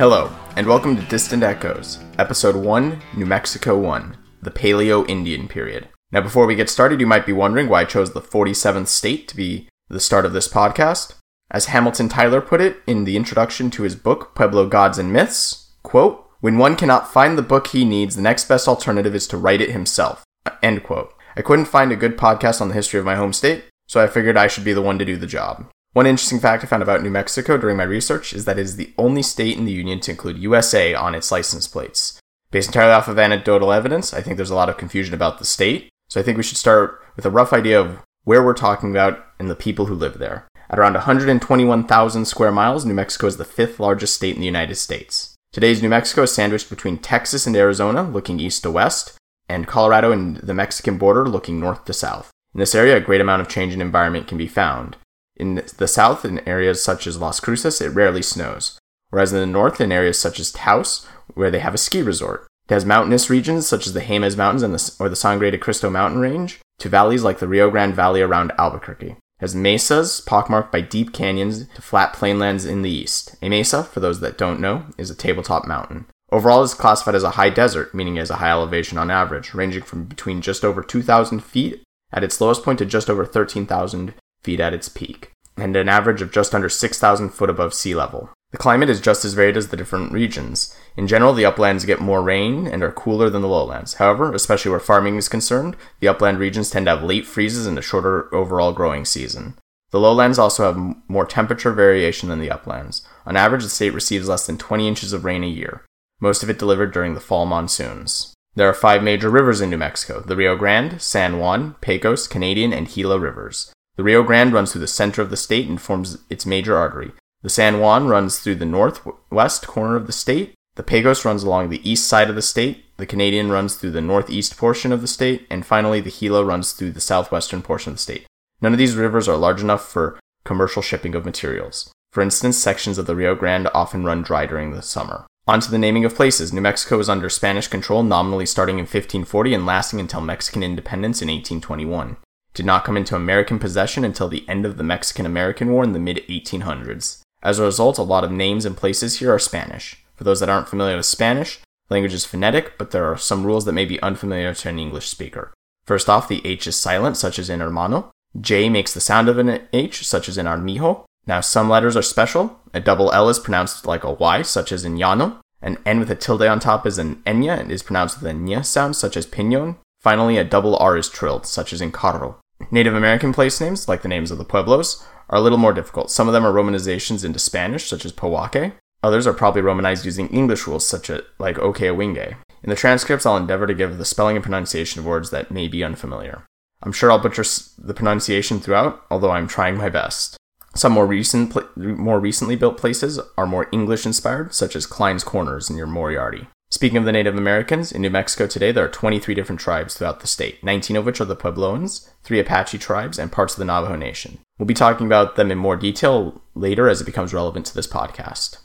Hello, and welcome to Distant Echoes, Episode 1, New Mexico 1, the Paleo Indian Period. Now, before we get started, you might be wondering why I chose the 47th state to be the start of this podcast. As Hamilton Tyler put it in the introduction to his book, Pueblo Gods and Myths, quote, When one cannot find the book he needs, the next best alternative is to write it himself. Uh, end quote. I couldn't find a good podcast on the history of my home state, so I figured I should be the one to do the job. One interesting fact I found about New Mexico during my research is that it is the only state in the Union to include USA on its license plates. Based entirely off of anecdotal evidence, I think there's a lot of confusion about the state, so I think we should start with a rough idea of where we're talking about and the people who live there. At around 121,000 square miles, New Mexico is the fifth largest state in the United States. Today's New Mexico is sandwiched between Texas and Arizona, looking east to west, and Colorado and the Mexican border, looking north to south. In this area, a great amount of change in environment can be found. In the south, in areas such as Las Cruces, it rarely snows, whereas in the north, in areas such as Taos, where they have a ski resort. It has mountainous regions such as the Jemez Mountains and the, or the Sangre de Cristo mountain range, to valleys like the Rio Grande Valley around Albuquerque It has mesas pockmarked by deep canyons to flat plainlands in the east. A mesa, for those that don't know, is a tabletop mountain. Overall, it is classified as a high desert, meaning it has a high elevation on average, ranging from between just over 2,000 feet at its lowest point to just over 13,000 feet at its peak, and an average of just under 6,000 foot above sea level. The climate is just as varied as the different regions. In general, the uplands get more rain and are cooler than the lowlands. However, especially where farming is concerned, the upland regions tend to have late freezes and a shorter overall growing season. The lowlands also have more temperature variation than the uplands. On average, the state receives less than 20 inches of rain a year, most of it delivered during the fall monsoons. There are five major rivers in New Mexico the Rio Grande, San Juan, Pecos, Canadian, and Gila rivers. The Rio Grande runs through the center of the state and forms its major artery. The San Juan runs through the northwest corner of the state. The Pecos runs along the east side of the state. The Canadian runs through the northeast portion of the state. And finally, the Gila runs through the southwestern portion of the state. None of these rivers are large enough for commercial shipping of materials. For instance, sections of the Rio Grande often run dry during the summer. On to the naming of places. New Mexico was under Spanish control nominally starting in 1540 and lasting until Mexican independence in 1821. Did not come into American possession until the end of the Mexican American War in the mid 1800s. As a result, a lot of names and places here are Spanish. For those that aren't familiar with Spanish, language is phonetic, but there are some rules that may be unfamiliar to an English speaker. First off, the H is silent, such as in hermano. J makes the sound of an H, such as in armijo. Now, some letters are special. A double L is pronounced like a Y, such as in llano. An N with a tilde on top is an enya and is pronounced with a sound, such as piñon. Finally, a double R is trilled, such as in carro. Native American place names, like the names of the pueblos, are a little more difficult. Some of them are romanizations into Spanish, such as Pojoaque. Others are probably romanized using English rules, such as like Ohkay Owingeh. In the transcripts, I'll endeavor to give the spelling and pronunciation of words that may be unfamiliar. I'm sure I'll butcher the pronunciation throughout, although I'm trying my best. Some more recent, more recently built places are more English inspired, such as Clines Corners near Moriarty. Speaking of the Native Americans, in New Mexico today there are 23 different tribes throughout the state, 19 of which are the Puebloans, 3 Apache tribes, and parts of the Navajo Nation. We'll be talking about them in more detail later as it becomes relevant to this podcast.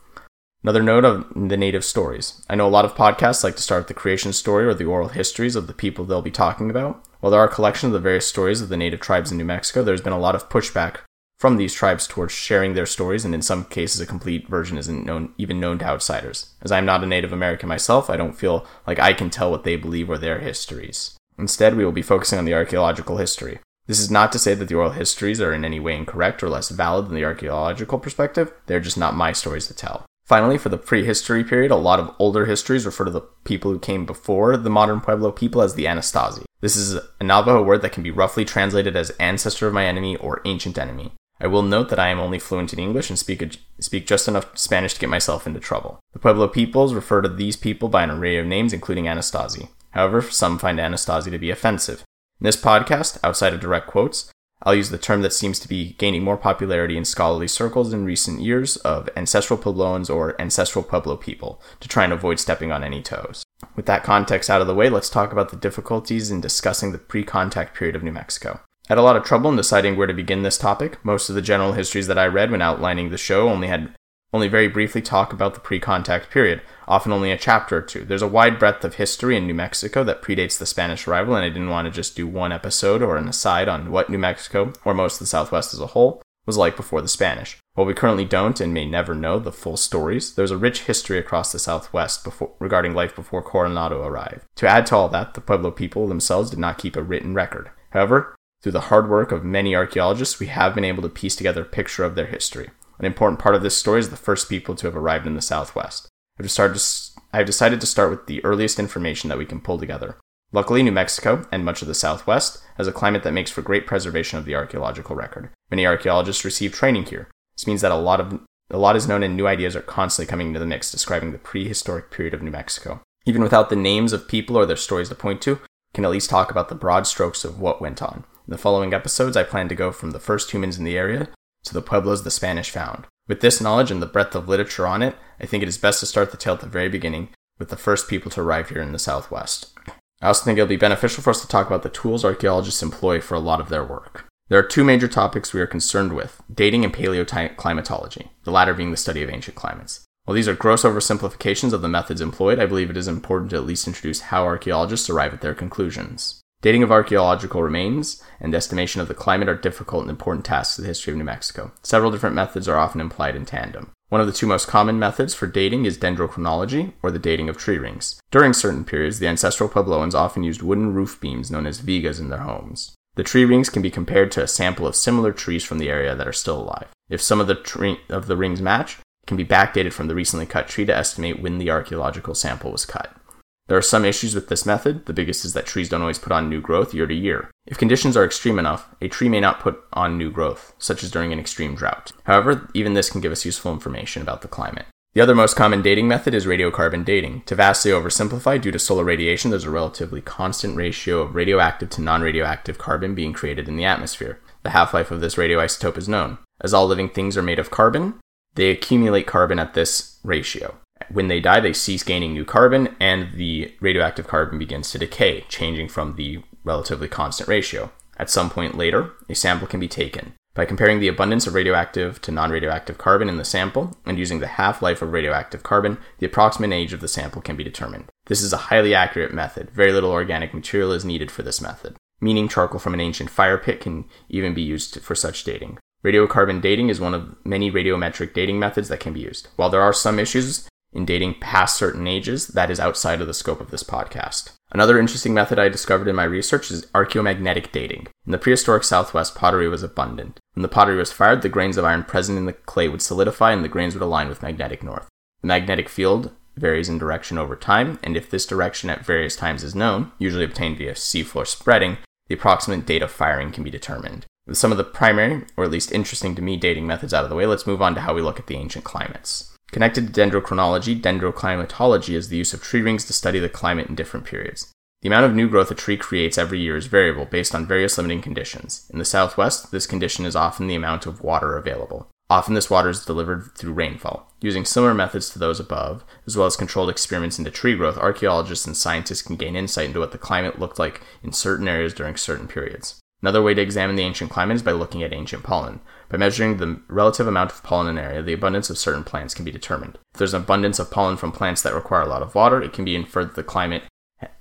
Another note of the native stories. I know a lot of podcasts like to start with the creation story or the oral histories of the people they'll be talking about. While there are a collection of the various stories of the native tribes in New Mexico, there's been a lot of pushback from these tribes towards sharing their stories, and in some cases, a complete version isn't known, even known to outsiders. As I'm not a Native American myself, I don't feel like I can tell what they believe or their histories. Instead, we will be focusing on the archaeological history. This is not to say that the oral histories are in any way incorrect or less valid than the archaeological perspective, they're just not my stories to tell. Finally, for the prehistory period, a lot of older histories refer to the people who came before the modern Pueblo people as the Anasazi. This is a Navajo word that can be roughly translated as ancestor of my enemy or ancient enemy. I will note that I am only fluent in English and speak, a, speak just enough Spanish to get myself into trouble. The Pueblo peoples refer to these people by an array of names, including Anasazi. However, some find Anasazi to be offensive. In this podcast, outside of direct quotes, I'll use the term that seems to be gaining more popularity in scholarly circles in recent years of ancestral Puebloans or ancestral Pueblo people to try and avoid stepping on any toes. With that context out of the way, let's talk about the difficulties in discussing the pre contact period of New Mexico. I had a lot of trouble in deciding where to begin this topic. Most of the general histories that I read when outlining the show only had only very briefly talk about the pre-contact period, often only a chapter or two. There's a wide breadth of history in New Mexico that predates the Spanish arrival, and I didn't want to just do one episode or an aside on what New Mexico, or most of the Southwest as a whole, was like before the Spanish. While we currently don't and may never know the full stories, there's a rich history across the Southwest before, regarding life before Coronado arrived. To add to all that, the Pueblo people themselves did not keep a written record. However, through the hard work of many archaeologists, we have been able to piece together a picture of their history. An important part of this story is the first people to have arrived in the Southwest. I've decided to, I've decided to start with the earliest information that we can pull together. Luckily, New Mexico, and much of the Southwest, has a climate that makes for great preservation of the archaeological record. Many archaeologists receive training here. This means that a lot of a lot is known and new ideas are constantly coming into the mix describing the prehistoric period of New Mexico. Even without the names of people or their stories to point to, we can at least talk about the broad strokes of what went on. In the following episodes, I plan to go from the first humans in the area to the pueblos the Spanish found. With this knowledge and the breadth of literature on it, I think it is best to start the tale at the very beginning with the first people to arrive here in the Southwest. I also think it'll be beneficial for us to talk about the tools archaeologists employ for a lot of their work. There are two major topics we are concerned with dating and paleoclimatology, the latter being the study of ancient climates. While these are gross oversimplifications of the methods employed, I believe it is important to at least introduce how archaeologists arrive at their conclusions. Dating of archaeological remains and estimation of the climate are difficult and important tasks in the history of New Mexico. Several different methods are often employed in tandem. One of the two most common methods for dating is dendrochronology, or the dating of tree rings. During certain periods, the ancestral Puebloans often used wooden roof beams known as vigas in their homes. The tree rings can be compared to a sample of similar trees from the area that are still alive. If some of the, tree, of the rings match, it can be backdated from the recently cut tree to estimate when the archaeological sample was cut. There are some issues with this method. The biggest is that trees don't always put on new growth year to year. If conditions are extreme enough, a tree may not put on new growth, such as during an extreme drought. However, even this can give us useful information about the climate. The other most common dating method is radiocarbon dating. To vastly oversimplify, due to solar radiation, there's a relatively constant ratio of radioactive to non radioactive carbon being created in the atmosphere. The half life of this radioisotope is known. As all living things are made of carbon, they accumulate carbon at this ratio. When they die, they cease gaining new carbon, and the radioactive carbon begins to decay, changing from the relatively constant ratio. At some point later, a sample can be taken. By comparing the abundance of radioactive to non radioactive carbon in the sample and using the half life of radioactive carbon, the approximate age of the sample can be determined. This is a highly accurate method. Very little organic material is needed for this method, meaning charcoal from an ancient fire pit can even be used for such dating. Radiocarbon dating is one of many radiometric dating methods that can be used. While there are some issues in dating past certain ages that is outside of the scope of this podcast. Another interesting method I discovered in my research is archaeomagnetic dating. In the prehistoric Southwest, pottery was abundant. When the pottery was fired, the grains of iron present in the clay would solidify and the grains would align with magnetic north. The magnetic field varies in direction over time, and if this direction at various times is known, usually obtained via seafloor spreading, the approximate date of firing can be determined. With some of the primary, or at least interesting to me, dating methods out of the way, let's move on to how we look at the ancient climates. Connected to dendrochronology, dendroclimatology is the use of tree rings to study the climate in different periods. The amount of new growth a tree creates every year is variable based on various limiting conditions. In the southwest, this condition is often the amount of water available. Often this water is delivered through rainfall. Using similar methods to those above, as well as controlled experiments into tree growth, archaeologists and scientists can gain insight into what the climate looked like in certain areas during certain periods. Another way to examine the ancient climate is by looking at ancient pollen. By measuring the relative amount of pollen in an area, the abundance of certain plants can be determined. If there's an abundance of pollen from plants that require a lot of water, it can be inferred that the climate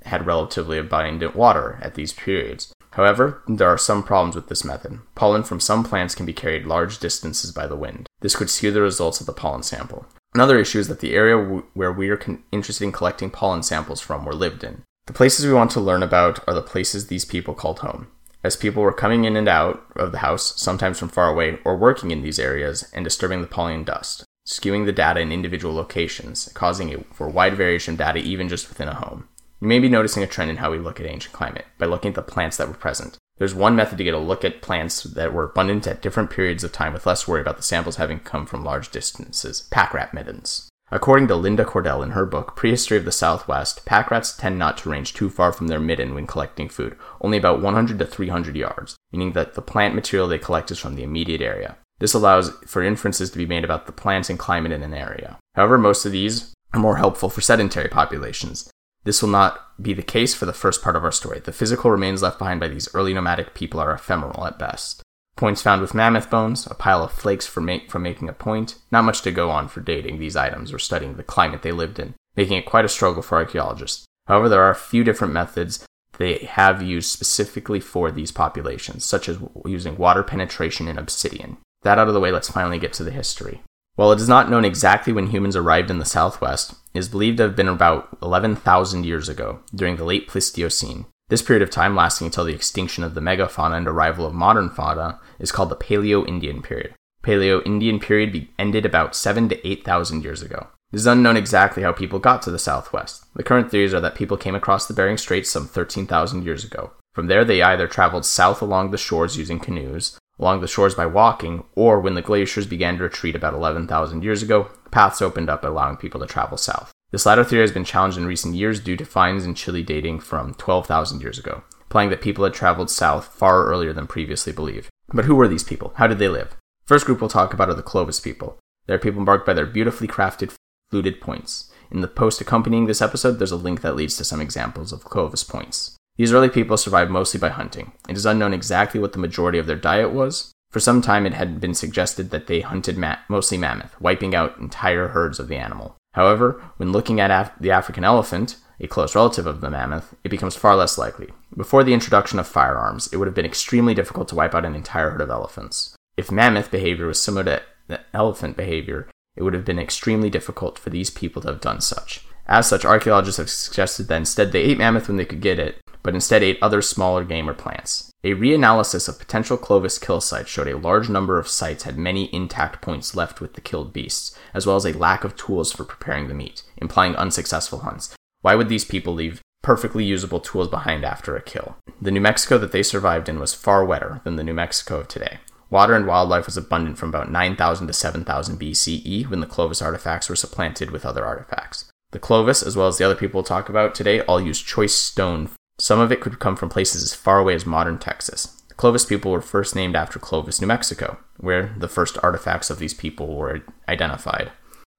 had relatively abundant water at these periods. However, there are some problems with this method. Pollen from some plants can be carried large distances by the wind. This could skew the results of the pollen sample. Another issue is that the area w- where we are con- interested in collecting pollen samples from were lived in. The places we want to learn about are the places these people called home as people were coming in and out of the house, sometimes from far away, or working in these areas and disturbing the pollen dust, skewing the data in individual locations, causing it for wide variation of data even just within a home. You may be noticing a trend in how we look at ancient climate by looking at the plants that were present. There's one method to get a look at plants that were abundant at different periods of time with less worry about the samples having come from large distances pack rat middens. According to Linda Cordell in her book, Prehistory of the Southwest, pack rats tend not to range too far from their midden when collecting food, only about 100 to 300 yards, meaning that the plant material they collect is from the immediate area. This allows for inferences to be made about the plants and climate in an area. However, most of these are more helpful for sedentary populations. This will not be the case for the first part of our story. The physical remains left behind by these early nomadic people are ephemeral at best. Points found with mammoth bones, a pile of flakes for make, from making a point, not much to go on for dating these items or studying the climate they lived in, making it quite a struggle for archaeologists. However, there are a few different methods they have used specifically for these populations, such as using water penetration in obsidian. That out of the way, let's finally get to the history. While it is not known exactly when humans arrived in the southwest, it is believed to have been about 11,000 years ago, during the late Pleistocene. This period of time, lasting until the extinction of the megafauna and arrival of modern fauna, is called the Paleo-Indian period. Paleo-Indian period ended about 7 to 8,000 years ago. It is unknown exactly how people got to the southwest. The current theories are that people came across the Bering Straits some 13,000 years ago. From there, they either traveled south along the shores using canoes, along the shores by walking, or when the glaciers began to retreat about 11,000 years ago, paths opened up allowing people to travel south. This latter theory has been challenged in recent years due to finds in Chile dating from 12,000 years ago, implying that people had traveled south far earlier than previously believed. But who were these people? How did they live? First group we'll talk about are the Clovis people. They are people marked by their beautifully crafted fluted points. In the post accompanying this episode, there's a link that leads to some examples of Clovis points. These early people survived mostly by hunting. It is unknown exactly what the majority of their diet was. For some time, it had been suggested that they hunted ma- mostly mammoth, wiping out entire herds of the animal. However, when looking at Af- the African elephant, a close relative of the mammoth, it becomes far less likely. Before the introduction of firearms, it would have been extremely difficult to wipe out an entire herd of elephants. If mammoth behavior was similar to elephant behavior, it would have been extremely difficult for these people to have done such. As such, archaeologists have suggested that instead they ate mammoth when they could get it, but instead ate other smaller game or plants. A reanalysis of potential Clovis kill sites showed a large number of sites had many intact points left with the killed beasts, as well as a lack of tools for preparing the meat, implying unsuccessful hunts. Why would these people leave perfectly usable tools behind after a kill? The New Mexico that they survived in was far wetter than the New Mexico of today. Water and wildlife was abundant from about 9000 to 7000 BCE when the Clovis artifacts were supplanted with other artifacts. The Clovis, as well as the other people we'll talk about today, all use choice stone some of it could come from places as far away as modern Texas. The Clovis people were first named after Clovis, New Mexico, where the first artifacts of these people were identified.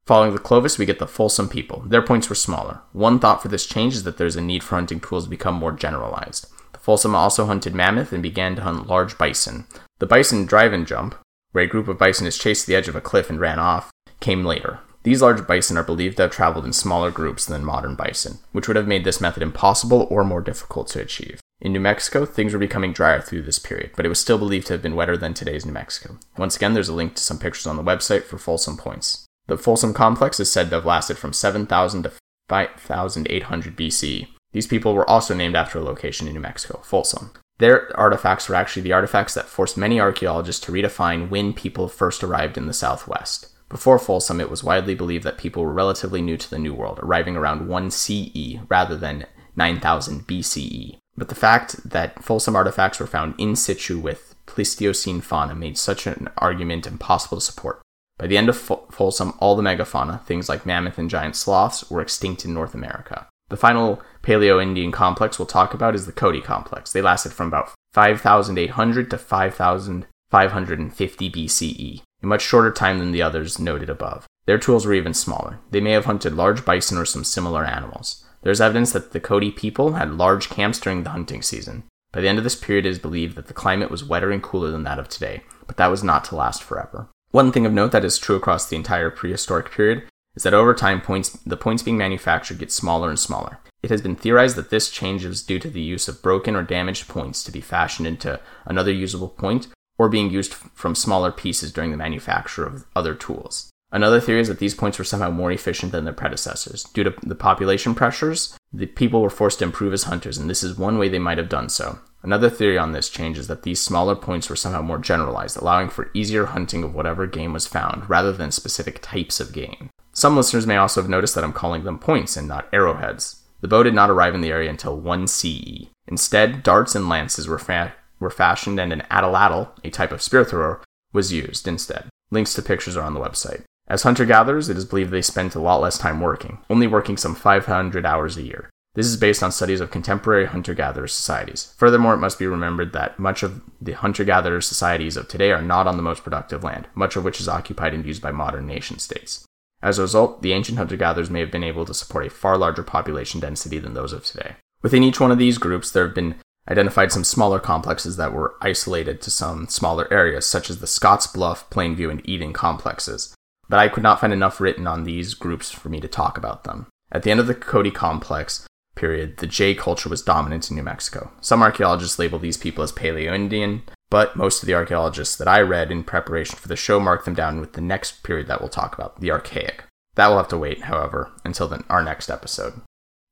Following the Clovis, we get the Folsom people. Their points were smaller. One thought for this change is that there's a need for hunting tools to become more generalized. The Folsom also hunted mammoth and began to hunt large bison. The bison drive and jump, where a group of bison is chased to the edge of a cliff and ran off, came later. These large bison are believed to have traveled in smaller groups than modern bison, which would have made this method impossible or more difficult to achieve. In New Mexico, things were becoming drier through this period, but it was still believed to have been wetter than today's New Mexico. Once again, there's a link to some pictures on the website for Folsom points. The Folsom complex is said to have lasted from 7000 to 5800 BC. These people were also named after a location in New Mexico, Folsom. Their artifacts were actually the artifacts that forced many archaeologists to redefine when people first arrived in the Southwest. Before Folsom, it was widely believed that people were relatively new to the New World, arriving around 1 CE rather than 9000 BCE. But the fact that Folsom artifacts were found in situ with Pleistocene fauna made such an argument impossible to support. By the end of Folsom, all the megafauna, things like mammoth and giant sloths, were extinct in North America. The final Paleo Indian complex we'll talk about is the Cody complex. They lasted from about 5800 to 5550 BCE a much shorter time than the others noted above. Their tools were even smaller. They may have hunted large bison or some similar animals. There is evidence that the Cody people had large camps during the hunting season. By the end of this period, it is believed that the climate was wetter and cooler than that of today, but that was not to last forever. One thing of note that is true across the entire prehistoric period is that over time, points, the points being manufactured get smaller and smaller. It has been theorized that this change is due to the use of broken or damaged points to be fashioned into another usable point, or being used from smaller pieces during the manufacture of other tools. Another theory is that these points were somehow more efficient than their predecessors. Due to the population pressures, the people were forced to improve as hunters, and this is one way they might have done so. Another theory on this change is that these smaller points were somehow more generalized, allowing for easier hunting of whatever game was found, rather than specific types of game. Some listeners may also have noticed that I'm calling them points and not arrowheads. The bow did not arrive in the area until 1 CE. Instead, darts and lances were fa- were fashioned and an atlatl, a type of spear thrower, was used instead. Links to pictures are on the website. As hunter gatherers, it is believed they spent a lot less time working, only working some 500 hours a year. This is based on studies of contemporary hunter gatherer societies. Furthermore, it must be remembered that much of the hunter gatherer societies of today are not on the most productive land, much of which is occupied and used by modern nation states. As a result, the ancient hunter gatherers may have been able to support a far larger population density than those of today. Within each one of these groups, there have been identified some smaller complexes that were isolated to some smaller areas, such as the Scotts Bluff, Plainview, and Eden complexes. But I could not find enough written on these groups for me to talk about them. At the end of the Cody complex period, the Jay culture was dominant in New Mexico. Some archaeologists label these people as Paleo Indian, but most of the archaeologists that I read in preparation for the show mark them down with the next period that we'll talk about, the Archaic. That will have to wait, however, until then, our next episode.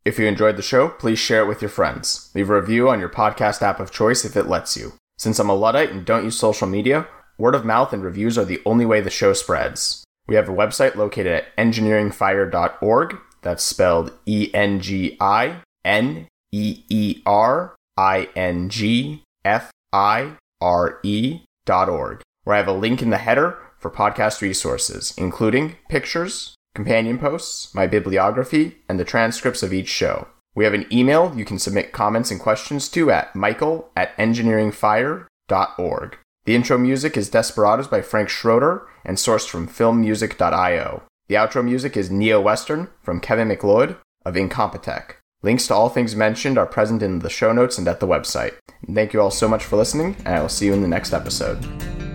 If you enjoyed the show, please share it with your friends. Leave a review on your podcast app of choice if it lets you. Since I'm a Luddite and don't use social media, word of mouth and reviews are the only way the show spreads. We have a website located at engineeringfire.org. That's spelled E N G I N E E R I N G F I R E dot org, where I have a link in the header for podcast resources, including pictures, companion posts, my bibliography, and the transcripts of each show. We have an email you can submit comments and questions to at michael at engineeringfire.org. The intro music is Desperados by Frank Schroeter and sourced from filmmusic.io. The outro music is Neo Western from Kevin McLeod of Incompetech. Links to all things mentioned are present in the show notes and at the website. And thank you all so much for listening, and I will see you in the next episode.